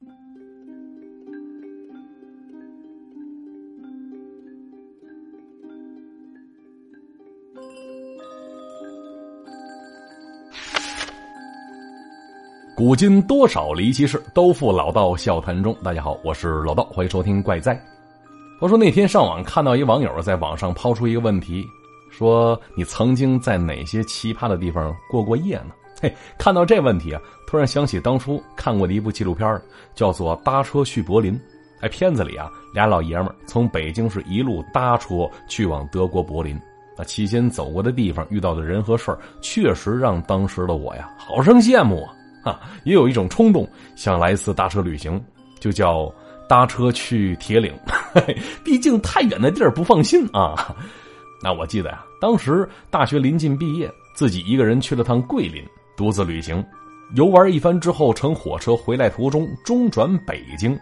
古今多少离奇事，都付老道笑谈中。大家好，我是老道，欢迎收听《怪哉》。我说那天上网看到一网友在网上抛出一个问题，说你曾经在哪些奇葩的地方过过夜呢？嘿，看到这问题啊，突然想起当初看过的一部纪录片，叫做《搭车去柏林》。哎，片子里啊，俩老爷们从北京市一路搭车去往德国柏林。那期间走过的地方、遇到的人和事儿，确实让当时的我呀，好生羡慕啊。啊，也有一种冲动，想来一次搭车旅行，就叫搭车去铁岭。嘿毕竟太远的地儿不放心啊。那我记得呀，当时大学临近毕业，自己一个人去了趟桂林，独自旅行，游玩一番之后，乘火车回来途中中转北京。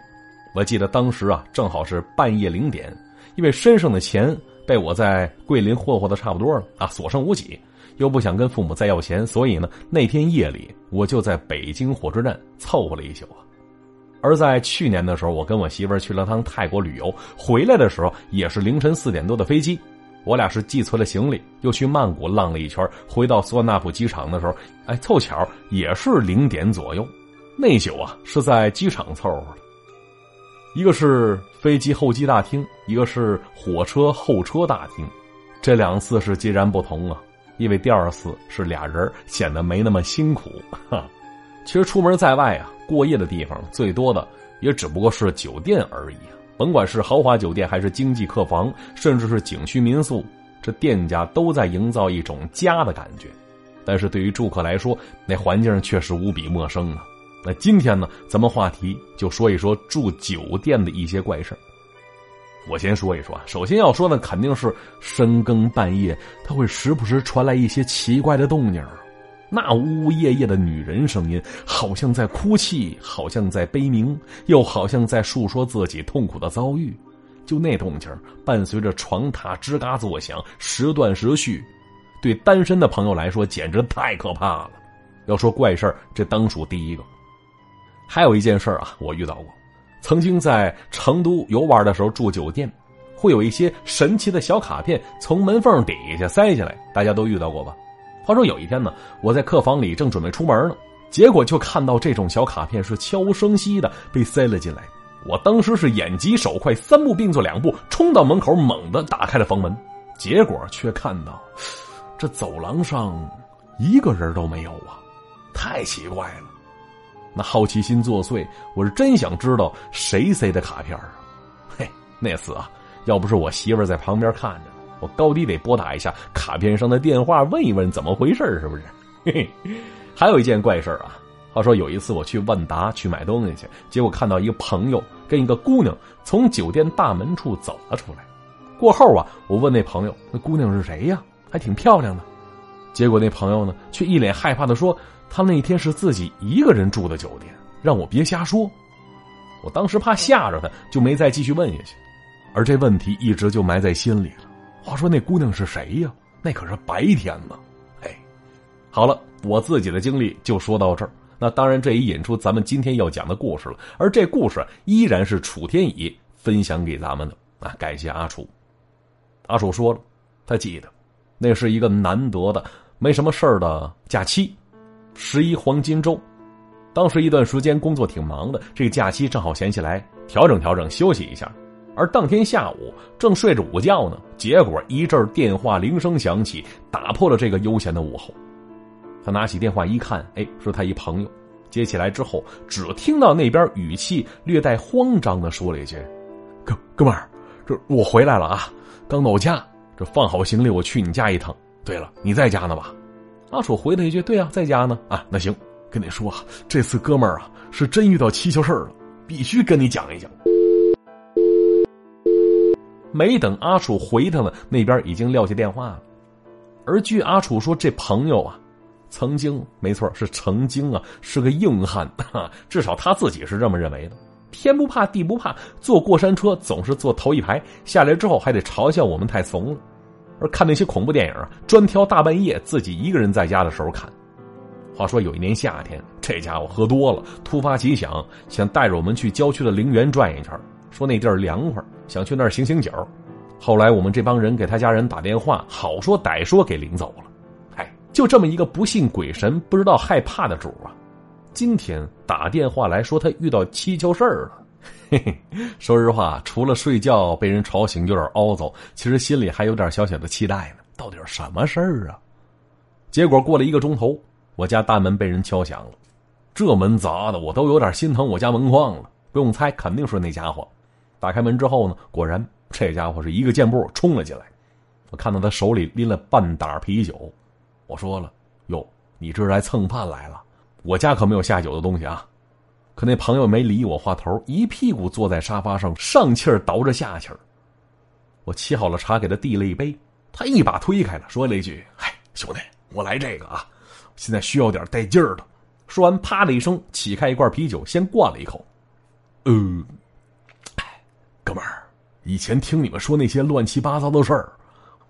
我记得当时啊，正好是半夜零点，因为身上的钱被我在桂林霍霍的差不多了啊，所剩无几。又不想跟父母再要钱，所以呢，那天夜里我就在北京火车站凑合了一宿啊。而在去年的时候，我跟我媳妇儿去了趟泰国旅游，回来的时候也是凌晨四点多的飞机。我俩是寄存了行李，又去曼谷浪了一圈，回到索纳普机场的时候，哎，凑巧也是零点左右。那宿啊是在机场凑合的，一个是飞机候机大厅，一个是火车候车大厅，这两次是截然不同啊。因为第二次是俩人，显得没那么辛苦。哈，其实出门在外啊，过夜的地方最多的也只不过是酒店而已。甭管是豪华酒店还是经济客房，甚至是景区民宿，这店家都在营造一种家的感觉。但是对于住客来说，那环境确实无比陌生啊。那今天呢，咱们话题就说一说住酒店的一些怪事我先说一说啊，首先要说的肯定是深更半夜，他会时不时传来一些奇怪的动静那呜呜咽咽的女人声音，好像在哭泣，好像在悲鸣，又好像在诉说自己痛苦的遭遇。就那动静伴随着床榻吱嘎作响，时断时续，对单身的朋友来说简直太可怕了。要说怪事这当属第一个。还有一件事啊，我遇到过。曾经在成都游玩的时候住酒店，会有一些神奇的小卡片从门缝底下塞下来，大家都遇到过吧？话说有一天呢，我在客房里正准备出门呢，结果就看到这种小卡片是悄无声息的被塞了进来。我当时是眼疾手快，三步并作两步冲到门口，猛地打开了房门，结果却看到这走廊上一个人都没有啊！太奇怪了。那好奇心作祟，我是真想知道谁塞的卡片啊！嘿，那次啊，要不是我媳妇在旁边看着，我高低得拨打一下卡片上的电话，问一问怎么回事是不是？嘿嘿，还有一件怪事啊，话说有一次我去万达去买东西去，结果看到一个朋友跟一个姑娘从酒店大门处走了出来。过后啊，我问那朋友，那姑娘是谁呀？还挺漂亮的。结果那朋友呢，却一脸害怕的说。他那天是自己一个人住的酒店，让我别瞎说。我当时怕吓着他，就没再继续问下去。而这问题一直就埋在心里了。话说那姑娘是谁呀？那可是白天呢。哎，好了，我自己的经历就说到这儿。那当然，这也引出咱们今天要讲的故事了。而这故事依然是楚天乙分享给咱们的啊！感谢阿楚。阿楚说了，他记得，那是一个难得的没什么事儿的假期。十一黄金周，当时一段时间工作挺忙的，这个假期正好闲下来调整调整休息一下。而当天下午正睡着午觉呢，结果一阵电话铃声响起，打破了这个悠闲的午后。他拿起电话一看，哎，是他一朋友。接起来之后，只听到那边语气略带慌张的说了一句：“哥哥们儿，这我回来了啊，刚到家，这放好行李，我去你家一趟。对了，你在家呢吧？”阿楚回了一句：“对啊，在家呢。”啊，那行，跟你说啊，这次哥们儿啊是真遇到蹊跷事儿了，必须跟你讲一讲。没等阿楚回他呢，那边已经撂下电话了。而据阿楚说，这朋友啊，曾经没错是曾经啊是个硬汉，至少他自己是这么认为的。天不怕地不怕，坐过山车总是坐头一排，下来之后还得嘲笑我们太怂了。而看那些恐怖电影啊，专挑大半夜自己一个人在家的时候看。话说有一年夏天，这家伙喝多了，突发奇想，想带着我们去郊区的陵园转一圈，说那地儿凉快，想去那儿醒醒酒。后来我们这帮人给他家人打电话，好说歹说给领走了。哎，就这么一个不信鬼神、不知道害怕的主啊！今天打电话来说他遇到蹊跷事儿了。嘿嘿，说实话，除了睡觉被人吵醒有点凹糟，其实心里还有点小小的期待呢。到底是什么事儿啊？结果过了一个钟头，我家大门被人敲响了。这门砸的我都有点心疼我家门框了。不用猜，肯定是那家伙。打开门之后呢，果然。这家伙是一个箭步冲了进来，我看到他手里拎了半打啤酒，我说了：“哟，你这是来蹭饭来了？我家可没有下酒的东西啊！”可那朋友没理我，话头一屁股坐在沙发上，上气儿倒着下气儿。我沏好了茶，给他递了一杯，他一把推开了，说了一句：“嗨，兄弟，我来这个啊，现在需要点带劲儿的。”说完，啪的一声起开一罐啤酒，先灌了一口。呃，哥们儿。以前听你们说那些乱七八糟的事儿，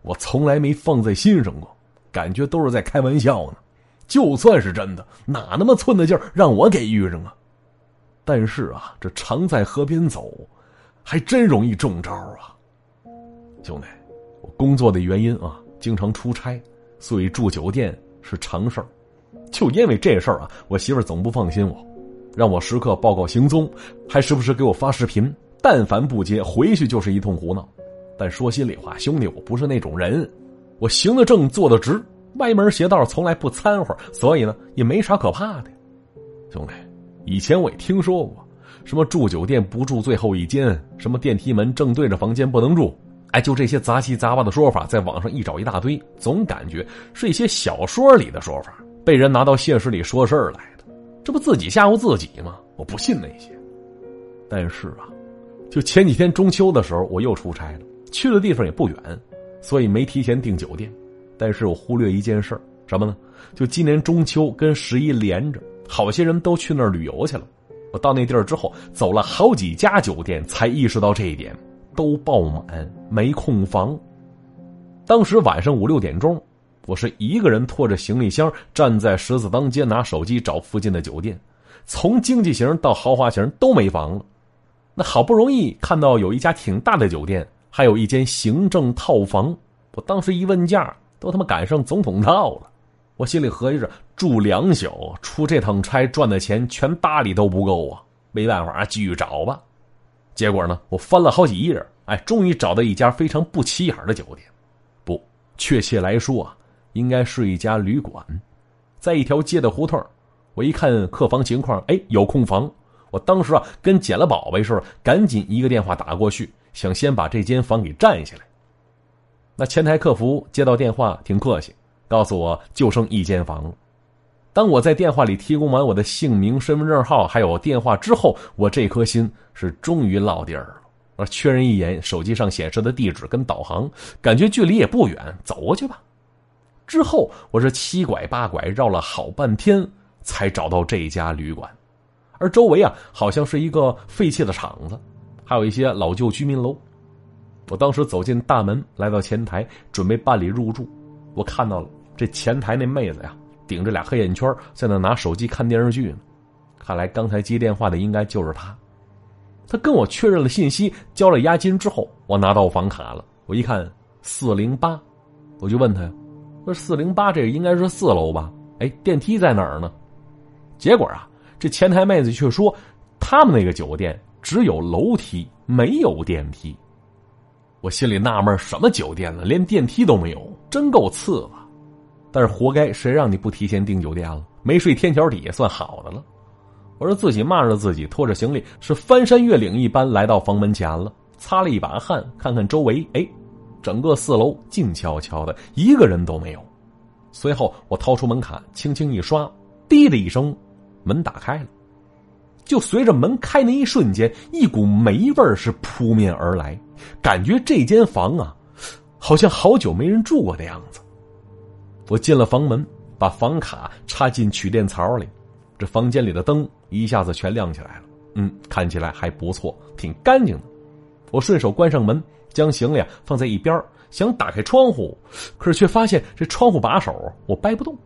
我从来没放在心上过，感觉都是在开玩笑呢。就算是真的，哪那么寸的劲儿让我给遇上啊？但是啊，这常在河边走，还真容易中招啊。兄弟，我工作的原因啊，经常出差，所以住酒店是常事儿。就因为这事儿啊，我媳妇总不放心我，让我时刻报告行踪，还时不时给我发视频。但凡不接，回去就是一通胡闹。但说心里话，兄弟，我不是那种人，我行得正，坐得直，歪门邪道从来不掺和，所以呢，也没啥可怕的。兄弟，以前我也听说过，什么住酒店不住最后一间，什么电梯门正对着房间不能住，哎，就这些杂七杂八的说法，在网上一找一大堆，总感觉是一些小说里的说法，被人拿到现实里说事儿来的，这不自己吓唬自己吗？我不信那些。但是啊。就前几天中秋的时候，我又出差了，去的地方也不远，所以没提前订酒店。但是我忽略一件事什么呢？就今年中秋跟十一连着，好些人都去那儿旅游去了。我到那地儿之后，走了好几家酒店，才意识到这一点，都爆满，没空房。当时晚上五六点钟，我是一个人拖着行李箱站在十字当街，拿手机找附近的酒店，从经济型到豪华型都没房了。那好不容易看到有一家挺大的酒店，还有一间行政套房。我当时一问价，都他妈赶上总统套了。我心里合计着，住两宿，出这趟差赚的钱全搭理都不够啊！没办法，继续找吧。结果呢，我翻了好几页，哎，终于找到一家非常不起眼的酒店。不，确切来说啊，应该是一家旅馆，在一条街的胡同我一看客房情况，哎，有空房。我当时啊，跟捡了宝贝似的，赶紧一个电话打过去，想先把这间房给占下来。那前台客服接到电话，挺客气，告诉我就剩一间房了。当我在电话里提供完我的姓名、身份证号还有电话之后，我这颗心是终于落地儿了。我确认一眼手机上显示的地址跟导航，感觉距离也不远，走过去吧。之后我是七拐八拐绕了好半天，才找到这家旅馆。而周围啊，好像是一个废弃的厂子，还有一些老旧居民楼。我当时走进大门，来到前台，准备办理入住。我看到了这前台那妹子呀，顶着俩黑眼圈，在那拿手机看电视剧呢。看来刚才接电话的应该就是她。她跟我确认了信息，交了押金之后，我拿到房卡了。我一看四零八，我就问她呀：“四零八这应该是四楼吧？哎，电梯在哪儿呢？”结果啊。这前台妹子却说，他们那个酒店只有楼梯，没有电梯。我心里纳闷，什么酒店呢？连电梯都没有，真够次吧？但是活该，谁让你不提前订酒店了？没睡天桥底下算好的了。我说自己骂着自己，拖着行李是翻山越岭一般来到房门前了，擦了一把汗，看看周围，哎，整个四楼静悄悄的，一个人都没有。随后我掏出门卡，轻轻一刷，滴的一声。门打开了，就随着门开那一瞬间，一股霉味是扑面而来，感觉这间房啊，好像好久没人住过的样子。我进了房门，把房卡插进取电槽里，这房间里的灯一下子全亮起来了。嗯，看起来还不错，挺干净的。我顺手关上门，将行李放在一边，想打开窗户，可是却发现这窗户把手我掰不动，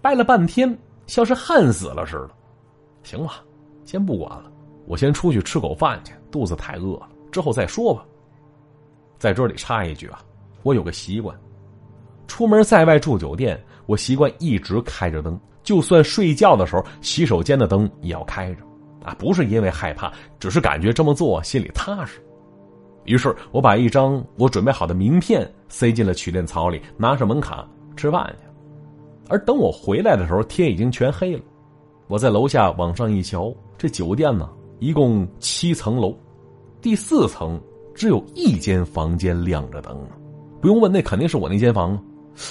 掰了半天。像是焊死了似的。行了，先不管了，我先出去吃口饭去，肚子太饿了，之后再说吧。在这里插一句啊，我有个习惯，出门在外住酒店，我习惯一直开着灯，就算睡觉的时候，洗手间的灯也要开着。啊，不是因为害怕，只是感觉这么做心里踏实。于是我把一张我准备好的名片塞进了取电槽里，拿上门卡吃饭去。而等我回来的时候，天已经全黑了。我在楼下往上一瞧，这酒店呢，一共七层楼，第四层只有一间房间亮着灯。不用问，那肯定是我那间房。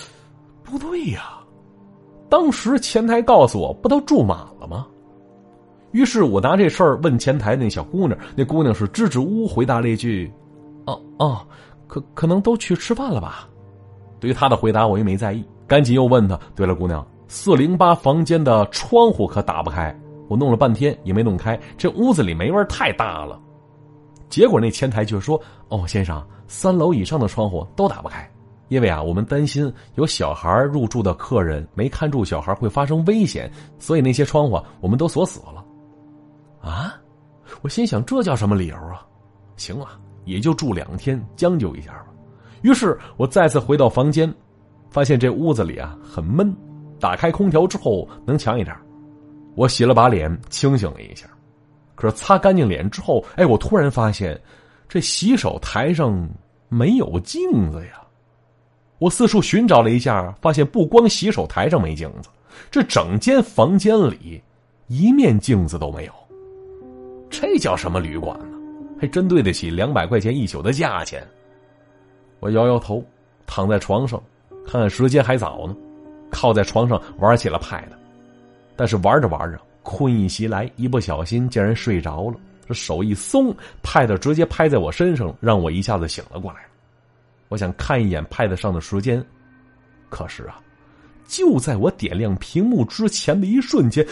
不对呀，当时前台告诉我，不都住满了吗？于是我拿这事儿问前台那小姑娘，那姑娘是支支吾吾回答了一句：“哦哦，可可能都去吃饭了吧？”对于她的回答，我也没在意，赶紧又问他：“对了，姑娘，四零八房间的窗户可打不开？我弄了半天也没弄开，这屋子里霉味太大了。”结果那前台却说：“哦，先生，三楼以上的窗户都打不开，因为啊，我们担心有小孩入住的客人没看住小孩会发生危险，所以那些窗户我们都锁死了。”啊！我心想，这叫什么理由啊？行了，也就住两天，将就一下吧。于是我再次回到房间，发现这屋子里啊很闷。打开空调之后能强一点。我洗了把脸，清醒了一下。可是擦干净脸之后，哎，我突然发现这洗手台上没有镜子呀。我四处寻找了一下，发现不光洗手台上没镜子，这整间房间里一面镜子都没有。这叫什么旅馆呢？还真对得起两百块钱一宿的价钱。我摇摇头，躺在床上，看看时间还早呢，靠在床上玩起了 Pad。但是玩着玩着，困意袭来，一不小心竟然睡着了。这手一松，Pad 直接拍在我身上，让我一下子醒了过来。我想看一眼 Pad 上的时间，可是啊，就在我点亮屏幕之前的一瞬间，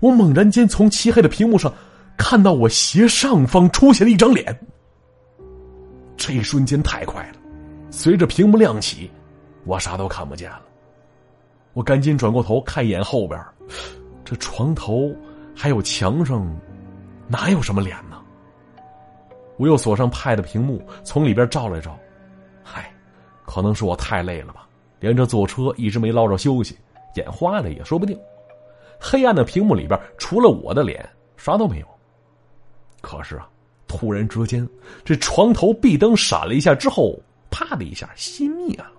我猛然间从漆黑的屏幕上。看到我斜上方出现了一张脸，这一瞬间太快了，随着屏幕亮起，我啥都看不见了。我赶紧转过头看一眼后边，这床头还有墙上，哪有什么脸呢？我又锁上 Pad 屏幕，从里边照了照，嗨，可能是我太累了吧，连着坐车一直没捞着休息，眼花了也说不定。黑暗的屏幕里边，除了我的脸，啥都没有。可是啊，突然之间，这床头壁灯闪了一下之后，啪的一下熄灭了。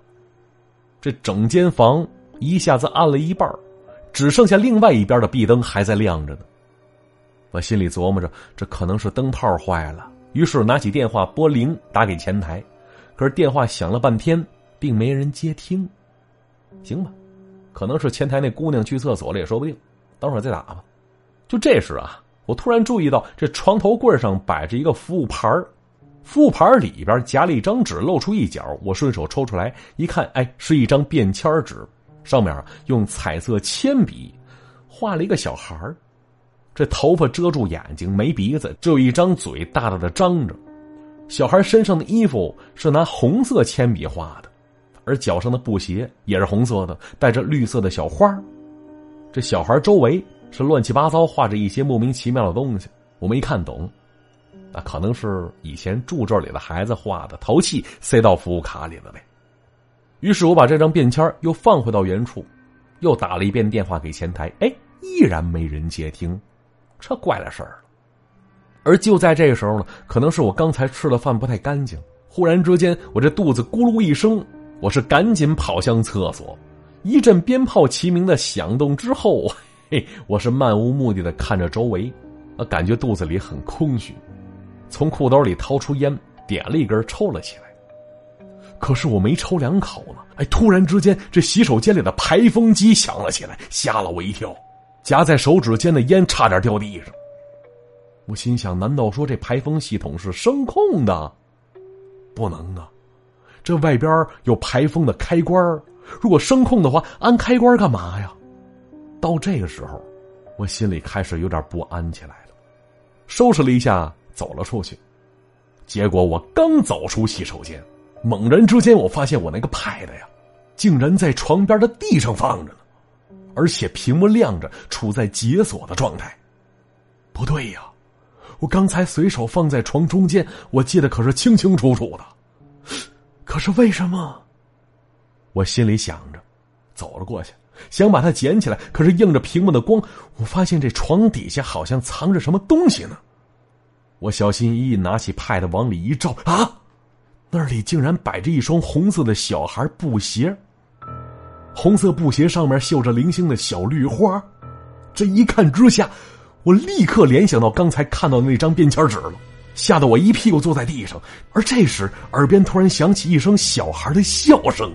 这整间房一下子暗了一半，只剩下另外一边的壁灯还在亮着呢。我心里琢磨着，这可能是灯泡坏了，于是拿起电话拨铃打给前台。可是电话响了半天，并没人接听。行吧，可能是前台那姑娘去厕所了也说不定，等会儿再打吧。就这时啊。我突然注意到，这床头柜上摆着一个服务牌副牌里边夹了一张纸，露出一角。我顺手抽出来一看，哎，是一张便签纸，上面用彩色铅笔画了一个小孩这头发遮住眼睛，没鼻子，只有一张嘴大大的张着。小孩身上的衣服是拿红色铅笔画的，而脚上的布鞋也是红色的，带着绿色的小花这小孩周围。是乱七八糟画着一些莫名其妙的东西，我没看懂，那可能是以前住这里的孩子画的，淘气塞到服务卡里了呗。于是我把这张便签又放回到原处，又打了一遍电话给前台，哎，依然没人接听，这怪了事儿了。而就在这个时候呢，可能是我刚才吃的饭不太干净，忽然之间我这肚子咕噜一声，我是赶紧跑向厕所，一阵鞭炮齐鸣的响动之后。嘿，我是漫无目的的看着周围，啊，感觉肚子里很空虚，从裤兜里掏出烟，点了一根抽了起来。可是我没抽两口呢，哎，突然之间，这洗手间里的排风机响了起来，吓了我一跳，夹在手指间的烟差点掉地上。我心想，难道说这排风系统是声控的？不能啊，这外边有排风的开关，如果声控的话，安开关干嘛呀？到这个时候，我心里开始有点不安起来了。收拾了一下，走了出去。结果我刚走出洗手间，猛然之间，我发现我那个 pad 呀，竟然在床边的地上放着呢。而且屏幕亮着，处在解锁的状态。不对呀，我刚才随手放在床中间，我记得可是清清楚楚的。可是为什么？我心里想着，走了过去，想把它捡起来，可是映着屏幕的光，我发现这床底下好像藏着什么东西呢。我小心翼翼拿起 Pad 往里一照，啊，那里竟然摆着一双红色的小孩布鞋。红色布鞋上面绣着零星的小绿花，这一看之下，我立刻联想到刚才看到那张便签纸了，吓得我一屁股坐在地上。而这时，耳边突然响起一声小孩的笑声。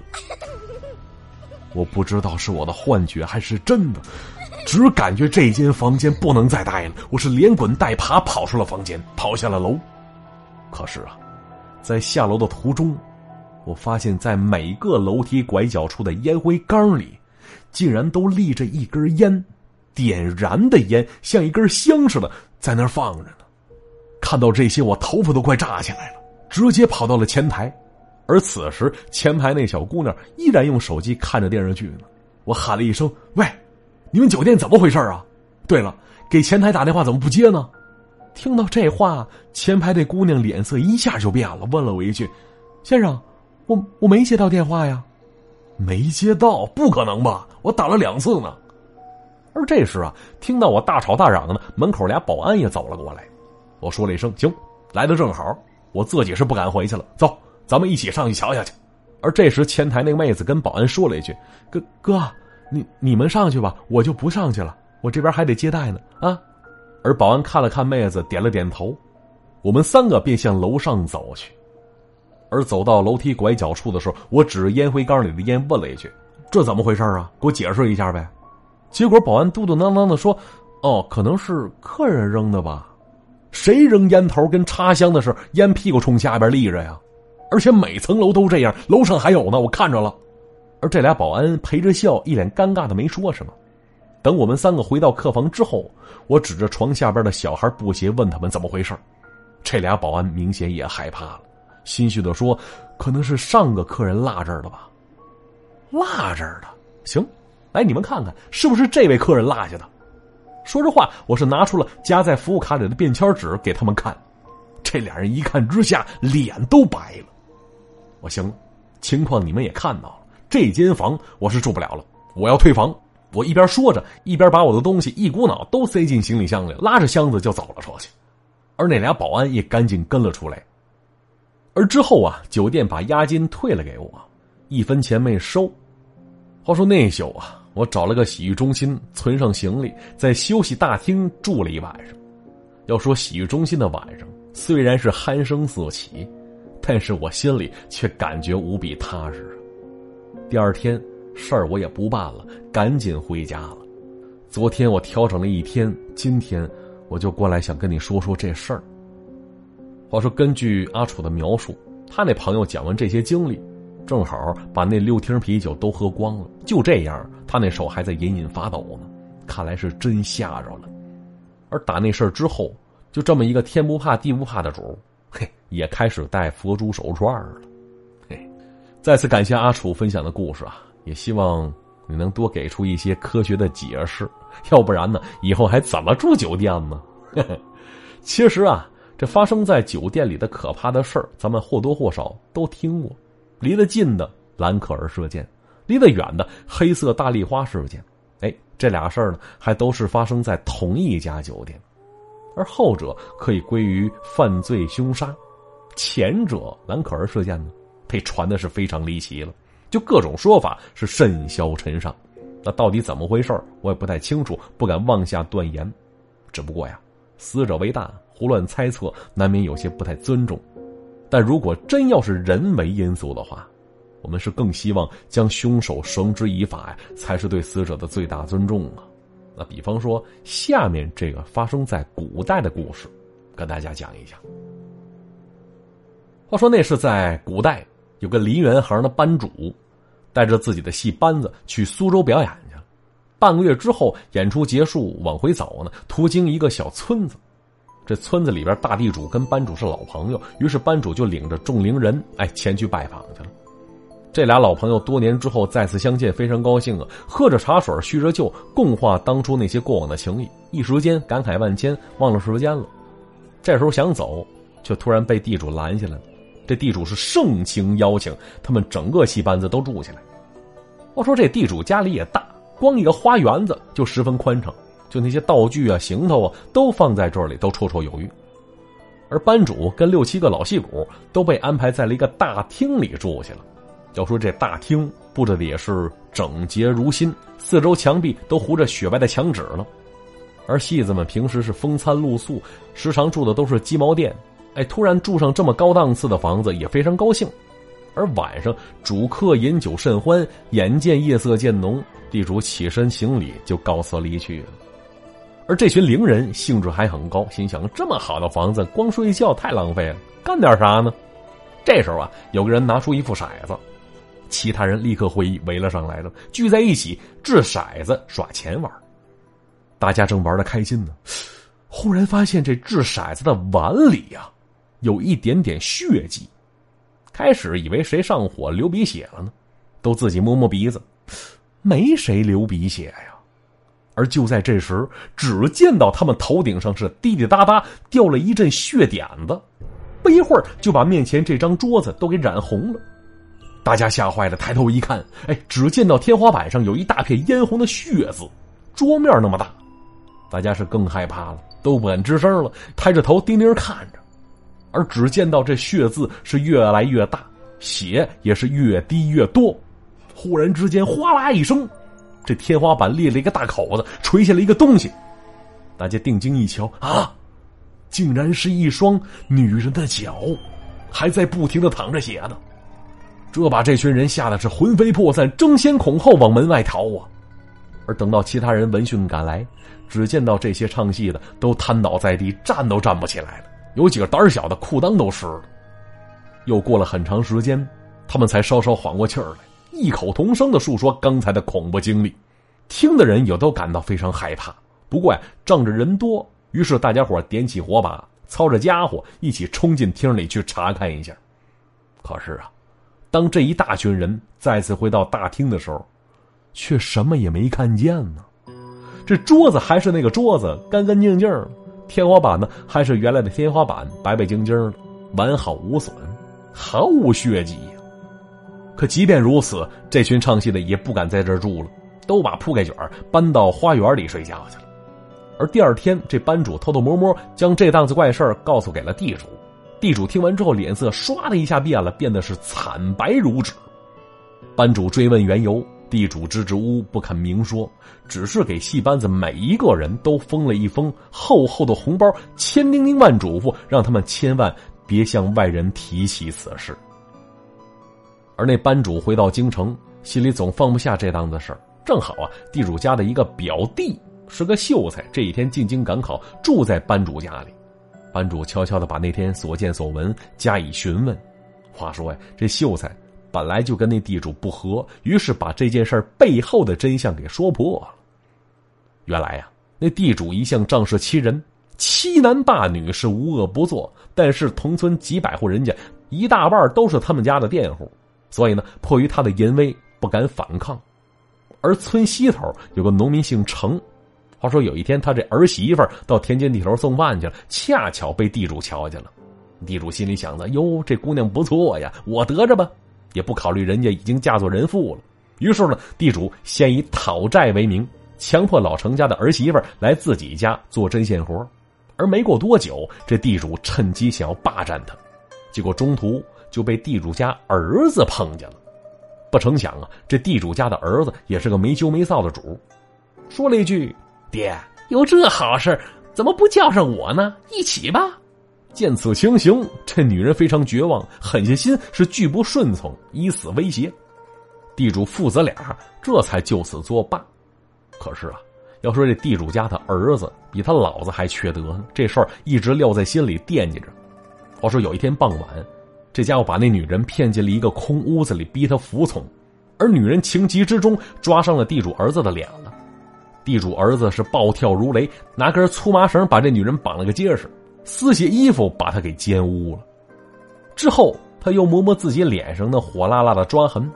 我不知道是我的幻觉还是真的，只感觉这间房间不能再待了。我是连滚带爬跑出了房间，跑下了楼。可是啊，在下楼的途中。我发现，在每个楼梯拐角处的烟灰缸里，竟然都立着一根烟，点燃的烟像一根香似的在那儿放着呢。看到这些，我头发都快炸起来了，直接跑到了前台。而此时，前排那小姑娘依然用手机看着电视剧呢。我喊了一声：“喂，你们酒店怎么回事啊？对了，给前台打电话怎么不接呢？”听到这话，前排那姑娘脸色一下就变了，问了我一句：“先生。”我我没接到电话呀，没接到，不可能吧？我打了两次呢。而这时啊，听到我大吵大嚷的，门口俩保安也走了过来。我说了一声“行”，来的正好，我自己是不敢回去了。走，咱们一起上去瞧瞧去。而这时前台那妹子跟保安说了一句：“哥哥，你你们上去吧，我就不上去了，我这边还得接待呢。”啊，而保安看了看妹子，点了点头。我们三个便向楼上走去。而走到楼梯拐角处的时候，我指着烟灰缸里的烟问了一句：“这怎么回事啊？给我解释一下呗。”结果保安嘟嘟囔囔的说：“哦，可能是客人扔的吧？谁扔烟头跟插香的时候，烟屁股冲下边立着呀？而且每层楼都这样，楼上还有呢，我看着了。”而这俩保安陪着笑，一脸尴尬的没说什么。等我们三个回到客房之后，我指着床下边的小孩布鞋问他们怎么回事这俩保安明显也害怕了。心虚的说：“可能是上个客人落这儿了吧，落这儿的。行，来你们看看，是不是这位客人落下的？”说着话，我是拿出了夹在服务卡里的便签纸给他们看。这俩人一看之下，脸都白了。我行了，情况你们也看到了，这间房我是住不了了，我要退房。我一边说着，一边把我的东西一股脑都塞进行李箱里，拉着箱子就走了出去。而那俩保安也赶紧跟了出来。而之后啊，酒店把押金退了给我，一分钱没收。话说那宿啊，我找了个洗浴中心存上行李，在休息大厅住了一晚上。要说洗浴中心的晚上，虽然是鼾声四起，但是我心里却感觉无比踏实。第二天事儿我也不办了，赶紧回家了。昨天我调整了一天，今天我就过来想跟你说说这事儿。话说，根据阿楚的描述，他那朋友讲完这些经历，正好把那六听啤酒都喝光了。就这样，他那手还在隐隐发抖呢，看来是真吓着了。而打那事儿之后，就这么一个天不怕地不怕的主，嘿，也开始戴佛珠手串了。再次感谢阿楚分享的故事啊，也希望你能多给出一些科学的解释，要不然呢，以后还怎么住酒店呢？其实啊。这发生在酒店里的可怕的事儿，咱们或多或少都听过。离得近的兰克尔事件，离得远的黑色大丽花事件。哎，这俩事儿呢，还都是发生在同一家酒店，而后者可以归于犯罪凶杀，前者兰克尔事件呢，被传的是非常离奇了，就各种说法是甚嚣尘上。那到底怎么回事我也不太清楚，不敢妄下断言。只不过呀，死者为大。胡乱猜测，难免有些不太尊重。但如果真要是人为因素的话，我们是更希望将凶手绳之以法呀，才是对死者的最大尊重啊。那比方说，下面这个发生在古代的故事，跟大家讲一讲。话说那是在古代，有个梨园行的班主，带着自己的戏班子去苏州表演去了。半个月之后，演出结束，往回走呢，途经一个小村子。这村子里边，大地主跟班主是老朋友，于是班主就领着众伶人，哎，前去拜访去了。这俩老朋友多年之后再次相见，非常高兴啊！喝着茶水，叙着旧，共话当初那些过往的情谊，一时间感慨万千，忘了时间了。这时候想走，却突然被地主拦下来了。这地主是盛情邀请他们整个戏班子都住下来。我说这地主家里也大，光一个花园子就十分宽敞，就那些道具啊、行头啊都放在这里，都绰绰有余。而班主跟六七个老戏骨都被安排在了一个大厅里住下了。要说这大厅布置的也是整洁如新，四周墙壁都糊着雪白的墙纸了。而戏子们平时是风餐露宿，时常住的都是鸡毛店，哎，突然住上这么高档次的房子也非常高兴。而晚上主客饮酒甚欢，眼见夜色渐浓，地主起身行礼就告辞离去了。而这群伶人兴致还很高，心想：这么好的房子，光睡觉太浪费了，干点啥呢？这时候啊，有个人拿出一副骰子。其他人立刻会议围了上来了，聚在一起掷骰子耍钱玩。大家正玩的开心呢，忽然发现这掷骰子的碗里呀，有一点点血迹。开始以为谁上火流鼻血了呢，都自己摸摸鼻子，没谁流鼻血呀。而就在这时，只见到他们头顶上是滴滴答答掉了一阵血点子，不一会儿就把面前这张桌子都给染红了。大家吓坏了，抬头一看，哎，只见到天花板上有一大片嫣红的血渍，桌面那么大，大家是更害怕了，都不敢吱声了，抬着头盯盯看着。而只见到这血渍是越来越大，血也是越滴越多。忽然之间，哗啦一声，这天花板裂了一个大口子，垂下了一个东西。大家定睛一瞧，啊，竟然是一双女人的脚，还在不停的淌着血呢。这把这群人吓得是魂飞魄散，争先恐后往门外逃啊！而等到其他人闻讯赶来，只见到这些唱戏的都瘫倒在地，站都站不起来了，有几个胆小的裤裆都湿了。又过了很长时间，他们才稍稍缓过气儿来，异口同声的述说刚才的恐怖经历，听的人也都感到非常害怕。不过呀，仗着人多，于是大家伙点起火把，操着家伙一起冲进厅里去查看一下。可是啊。当这一大群人再次回到大厅的时候，却什么也没看见呢。这桌子还是那个桌子，干干净净；天花板呢，还是原来的天花板，白白净净的，完好无损，毫无血迹。可即便如此，这群唱戏的也不敢在这儿住了，都把铺盖卷搬到花园里睡觉去了。而第二天，这班主偷偷摸摸将这档子怪事告诉给了地主。地主听完之后，脸色唰的一下变了，变得是惨白如纸。班主追问缘由，地主支支吾吾不肯明说，只是给戏班子每一个人都封了一封厚厚的红包，千叮咛万嘱咐，让他们千万别向外人提起此事。而那班主回到京城，心里总放不下这档子事。正好啊，地主家的一个表弟是个秀才，这一天进京赶考，住在班主家里。班主悄悄的把那天所见所闻加以询问。话说呀，这秀才本来就跟那地主不和，于是把这件事背后的真相给说破了。原来呀，那地主一向仗势欺人，欺男霸女是无恶不作。但是同村几百户人家，一大半都是他们家的佃户，所以呢，迫于他的淫威，不敢反抗。而村西头有个农民姓程。话说有一天，他这儿媳妇到田间地头送饭去了，恰巧被地主瞧见了。地主心里想着：“哟，这姑娘不错呀，我得着吧。”也不考虑人家已经嫁作人妇了。于是呢，地主先以讨债为名，强迫老程家的儿媳妇来自己家做针线活。而没过多久，这地主趁机想要霸占她，结果中途就被地主家儿子碰见了。不成想啊，这地主家的儿子也是个没羞没臊的主，说了一句。爹，有这好事，怎么不叫上我呢？一起吧！见此情形，这女人非常绝望，狠下心是拒不顺从，以死威胁。地主父子俩这才就此作罢。可是啊，要说这地主家的儿子比他老子还缺德呢，这事儿一直撂在心里惦记着。话说有一天傍晚，这家伙把那女人骗进了一个空屋子里，逼她服从，而女人情急之中抓伤了地主儿子的脸了。地主儿子是暴跳如雷，拿根粗麻绳把这女人绑了个结实，撕下衣服把她给奸污了。之后他又摸摸自己脸上那火辣辣的抓痕，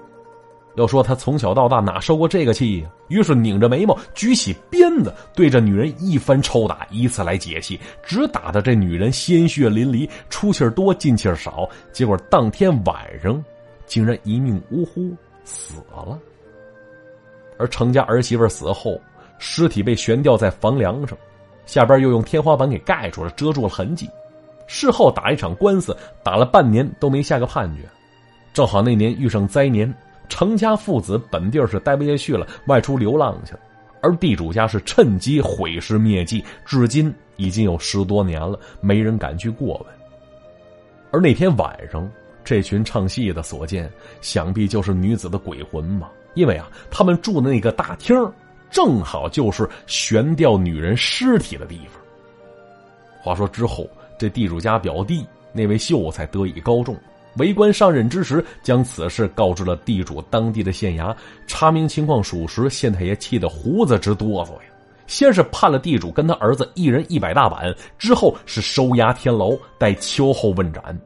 要说他从小到大哪受过这个气呀？于是拧着眉毛，举起鞭子，对着女人一番抽打，以此来解气，只打的这女人鲜血淋漓，出气多进气少。结果当天晚上，竟然一命呜呼死了。而程家儿媳妇死后，尸体被悬吊在房梁上，下边又用天花板给盖住了，遮住了痕迹。事后打一场官司，打了半年都没下个判决。正好那年遇上灾年。程家父子本地是待不下去了，外出流浪去了，而地主家是趁机毁尸灭迹，至今已经有十多年了，没人敢去过问。而那天晚上，这群唱戏的所见，想必就是女子的鬼魂吧？因为啊，他们住的那个大厅，正好就是悬吊女人尸体的地方。话说之后，这地主家表弟那位秀才得以高中。为官上任之时，将此事告知了地主当地的县衙。查明情况属实，县太爷气得胡子直哆嗦呀。先是判了地主跟他儿子一人一百大板，之后是收押天牢，待秋后问斩。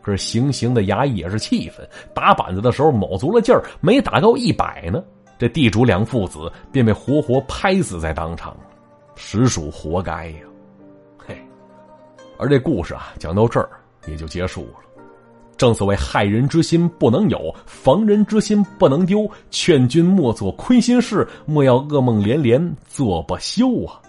可是行刑的衙役也是气愤，打板子的时候卯足了劲儿，没打够一百呢，这地主两父子便被活活拍死在当场，实属活该呀。嘿，而这故事啊，讲到这儿也就结束了。正所谓害人之心不能有，防人之心不能丢。劝君莫做亏心事，莫要噩梦连连做不休啊！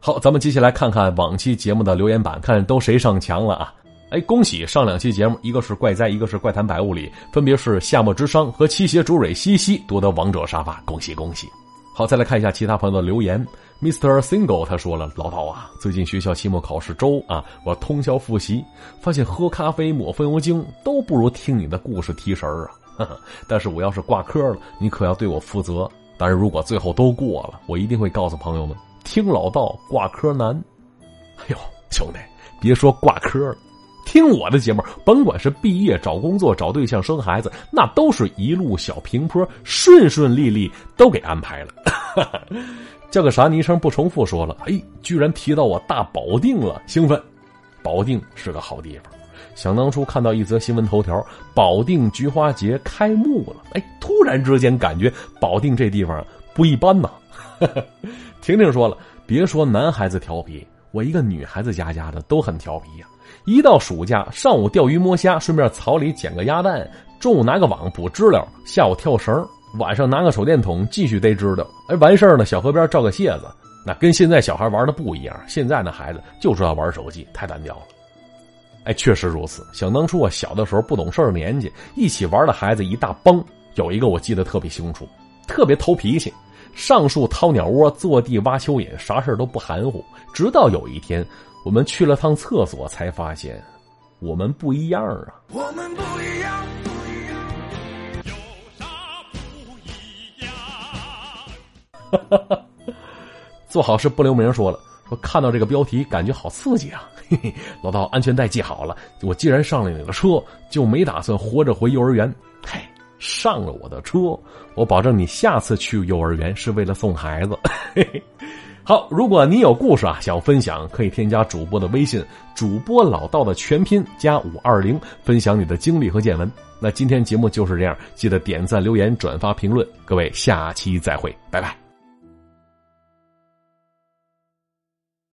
好，咱们接下来看看往期节目的留言板，看都谁上墙了啊？哎，恭喜上两期节目，一个是怪哉，一个是怪谈百物里，分别是夏末之殇和七邪主蕊西西夺得王者沙发，恭喜恭喜！好，再来看一下其他朋友的留言。Mr. Single 他说了：“老道啊，最近学校期末考试周啊，我通宵复习，发现喝咖啡抹风油精都不如听你的故事提神儿啊。但是我要是挂科了，你可要对我负责。但是如果最后都过了，我一定会告诉朋友们，听老道挂科难。哎呦，兄弟，别说挂科了。”听我的节目，甭管是毕业、找工作、找对象、生孩子，那都是一路小平坡，顺顺利利都给安排了。叫个啥昵称不重复说了。哎，居然提到我大保定了，兴奋！保定是个好地方。想当初看到一则新闻头条，保定菊花节开幕了。哎，突然之间感觉保定这地方不一般呐。婷婷说了，别说男孩子调皮，我一个女孩子家家的都很调皮呀。一到暑假，上午钓鱼摸虾，顺便草里捡个鸭蛋；中午拿个网捕知了，下午跳绳；晚上拿个手电筒继续逮知了。哎，完事儿呢，小河边照个蟹子。那跟现在小孩玩的不一样，现在那孩子就知道玩手机，太单调了。哎，确实如此。想当初我小的时候不懂事儿年纪，一起玩的孩子一大帮，有一个我记得特别清楚，特别投脾气，上树掏鸟窝，坐地挖蚯蚓，啥事都不含糊。直到有一天。我们去了趟厕所，才发现我们不一样啊！我们不一样，不一样，有啥不一样？做好事不留名，说了说看到这个标题，感觉好刺激啊！嘿嘿，老道，安全带系好了。我既然上了你的车，就没打算活着回幼儿园。嘿，上了我的车，我保证你下次去幼儿园是为了送孩子。嘿嘿。好，如果你有故事啊，想分享，可以添加主播的微信，主播老道的全拼加五二零，分享你的经历和见闻。那今天节目就是这样，记得点赞、留言、转发、评论。各位，下期再会，拜拜。